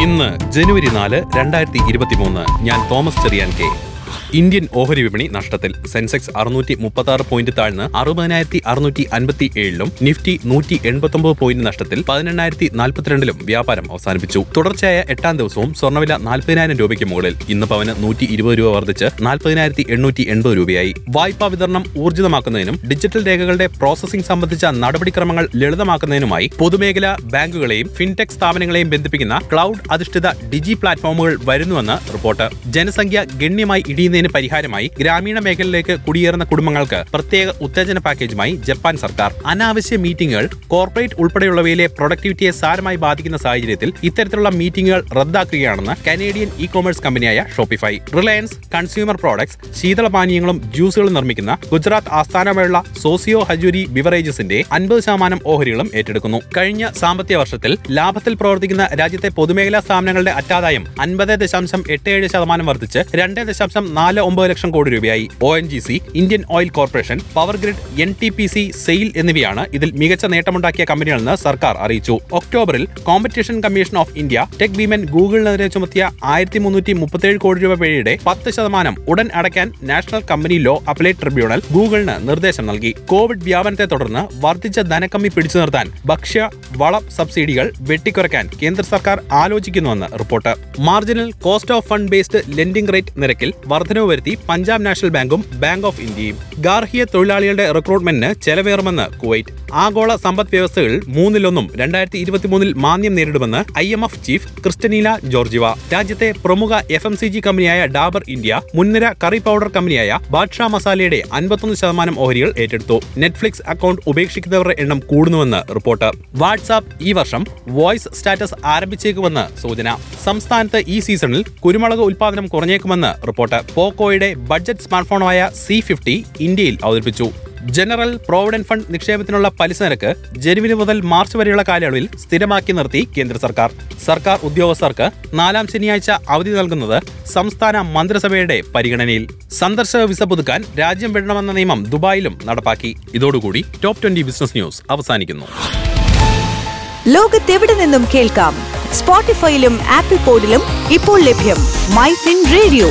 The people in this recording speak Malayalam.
ഇന്ന് ജനുവരി നാല് രണ്ടായിരത്തി ഇരുപത്തിമൂന്ന്. ഞാൻ തോമസ് ചെറിയാൻ കെ. ഇന്ത്യൻ ഓഹരി വിപണി നഷ്ടത്തിൽ. സെൻസെക്സ് അറുന്നൂറ്റി മുപ്പത്തി ആറ് പോയിന്റ് താഴ്ന്ന് അറുപതിനായിരത്തി അറുന്നൂറ്റി അൻപത്തി ഏഴിലും നിഫ്റ്റി നൂറ്റി എൺപത്തൊമ്പത് പോയിന്റ് നഷ്ടത്തിൽ പതിനെണ്ണായിരത്തി നാൽപ്പത്തിരണ്ടിലും വ്യാപാരം അവസാനിപ്പിച്ചു. തുടർച്ചയായ എട്ടാം ദിവസവും സ്വർണവില നാൽപ്പതിനായിരം രൂപയ്ക്ക് മുകളിൽ. ഇന്ന് പവന് നൂറ്റി ഇരുപത് രൂപ വർദ്ധിച്ച് നാൽപ്പതിനായിരത്തി എണ്ണൂറ്റി എൺപത് രൂപയായി. വായ്പാ വിതരണം ഊർജിതമാക്കുന്നതിനും ഡിജിറ്റൽ രേഖകളുടെ പ്രോസസിംഗ് സംബന്ധിച്ച നടപടിക്രമങ്ങൾ ലളിതമാക്കുന്നതിനുമായി പൊതുമേഖലാ ബാങ്കുകളെയും ഫിൻടെക് സ്ഥാപനങ്ങളെയും ബന്ധിപ്പിക്കുന്ന ക്ലൗഡ് അധിഷ്ഠിത ഡിജി പ്ലാറ്റ്ഫോമുകൾ വരുന്നുവെന്ന് റിപ്പോർട്ട്. ജനസംഖ്യ ഗണ്യമായി ഇടിയുന്നതിന് പരിഹാരമായി ഗ്രാമീണ മേഖലയിലേക്ക് കുടിയേറുന്ന കുടുംബങ്ങൾക്ക് പ്രത്യേക ഉത്തേജന പാക്കേജുമായി ജപ്പാൻ സർക്കാർ. അനാവശ്യ മീറ്റിംഗുകൾ കോർപ്പറേറ്റ് ഉൾപ്പെടെയുള്ളവയിലെ പ്രൊഡക്ടിവിറ്റിയെ സാരമായി ബാധിക്കുന്ന സാഹചര്യത്തിൽ ഇത്തരത്തിലുള്ള മീറ്റിംഗുകൾ റദ്ദാക്കുകയാണെന്ന് കനേഡിയൻ ഇ കോമേഴ്സ് കമ്പനിയായ ഷോപ്പിഫൈ. റിലയൻസ് കൺസ്യൂമർ പ്രോഡക്ട്സ് ശീതളപാനീയങ്ങളും ജ്യൂസുകളും നിർമ്മിക്കുന്ന ഗുജറാത്ത് ആസ്ഥാനമായുള്ള സോസിയോ ഹജൂരി ബിവറേജസിന്റെ അൻപത് ശതമാനം ഓഹരികളും ഏറ്റെടുക്കുന്നു. കഴിഞ്ഞ സാമ്പത്തിക വർഷത്തിൽ ലാഭത്തിൽ പ്രവർത്തിക്കുന്ന രാജ്യത്തെ പൊതുമേഖലാ സ്ഥാപനങ്ങളുടെ അറ്റാദായം അൻപത് ദശാംശം എട്ട് ഏഴ് ശതമാനം വർദ്ധിച്ച് രണ്ട് ദശാംശം നാല് ഒമ്പത് ലക്ഷം കോടി രൂപയായി. O N G C Indian oil corporation power grid N T P C SAIL എന്നിവയാണ് ഇതിൽ മികച്ച നേട്ടമുണ്ടാക്കിയ കമ്പനികളെന്ന് സർക്കാർ അറിയിച്ചു. ഒക്ടോബറിൽ competition commission of India tech ഭീമൻ ഗൂഗിളിനെതിരെ ചുമത്തിയ ആയിരത്തി മുന്നൂറ്റി മുപ്പത്തേഴ് കോടി രൂപ പിഴയുടെ പത്ത് ശതമാനം ഉടൻ അടയ്ക്കാൻ national company law appellate tribunal ഗൂഗിളിന് നിർദ്ദേശം നൽകി. കോവിഡ് വ്യാപനത്തെ തുടർന്ന് വർദ്ധിച്ച ധനക്കമ്മി പിടിച്ചു നിർത്താൻ ഭക്ഷ്യ വള സബ്സിഡികൾ വെട്ടിക്കുറയ്ക്കാൻ കേന്ദ്ര സർക്കാർ ആലോചിക്കുന്നുവെന്ന് report. Marginal cost of fund based lending rate നിരക്കിൽ വർധനവ് വരുത്തി പഞ്ചാബ് നാഷണൽ ബാങ്കും ബാങ്ക് ഓഫ് ഇന്ത്യയും ഗാർഹിക തൊഴിലാളികളുടെ റിക്രൂട്ട്മെന്റിന് ചെലവേറുമെന്ന് കുവൈറ്റ്. ആഗോള സമ്പദ് വ്യവസ്ഥകൾ മൂന്നിലൊന്നും രണ്ടായിരത്തി ഇരുപത്തിമൂന്നിൽ മാന്യം നേരിടുമെന്ന് I M F chief Kristalina Georgieva. രാജ്യത്തെ പ്രമുഖ എഫ് എം സി ജി കമ്പനിയായ ഡാബർ ഇന്ത്യ മുൻനിര കറി പൗഡർ കമ്പനിയായ ബാദ്ഷാ മസാലയുടെ അൻപത്തൊന്ന് ശതമാനം ഓഹരികൾ ഏറ്റെടുത്തു. നെറ്റ്ഫ്ലിക്സ് അക്കൗണ്ട് ഉപേക്ഷിക്കുന്നവരുടെ എണ്ണം കൂടുന്നുവെന്ന് റിപ്പോർട്ട്. വാട്സ്ആപ്പ് ഈ വർഷം വോയിസ് സ്റ്റാറ്റസ് ആരംഭിച്ചേക്കുമെന്ന് സൂചന. സംസ്ഥാനത്ത് ഈ സീസണിൽ കുരുമുളക് ഉൽപാദനം കുറഞ്ഞേക്കുമെന്ന് റിപ്പോർട്ട്. പോക്കോയുടെ ബഡ്ജറ്റ് സ്മാർട്ട്ഫോണായ സി ഫിഫ്റ്റി ഇന്ത്യയിൽ അവതരിപ്പിച്ചു. ജനറൽ പ്രോവിഡന്റ് ഫണ്ട് നിക്ഷേപത്തിനുള്ള പലിശ നിരക്ക് ജനുവരി മുതൽ മാർച്ച് വരെയുള്ള കാലയളവിൽ സ്ഥിരമാക്കി നിർത്തി കേന്ദ്ര സർക്കാർ. സർക്കാർ ഉദ്യോഗസ്ഥർക്ക് നാലാം ശനിയാഴ്ച അവധി നൽകുന്നത് സംസ്ഥാന മന്ത്രിസഭയുടെ പരിഗണനയിൽ. സന്ദർശക വിസ പുതുക്കാൻ രാജ്യം വിടണമെന്ന നിയമം ദുബായിലും നടപ്പാക്കി. ഇതോടുകൂടി ടോപ്പ് ട്വന്റി ബിസിനസ് ന്യൂസ് അവസാനിക്കുന്നു. ലോകത്തെവിടെ നിന്നും കേൾക്കാം? സ്പോട്ടിഫൈയിലും ആപ്പിൾ പോഡിലും ഇപ്പോൾ ലഭ്യം my fin radio.